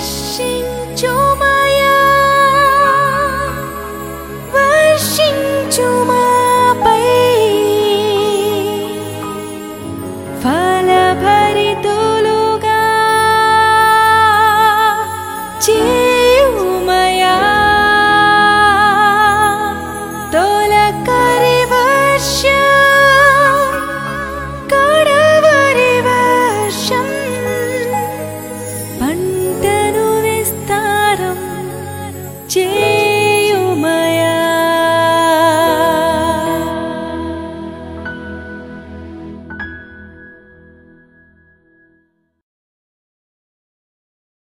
心就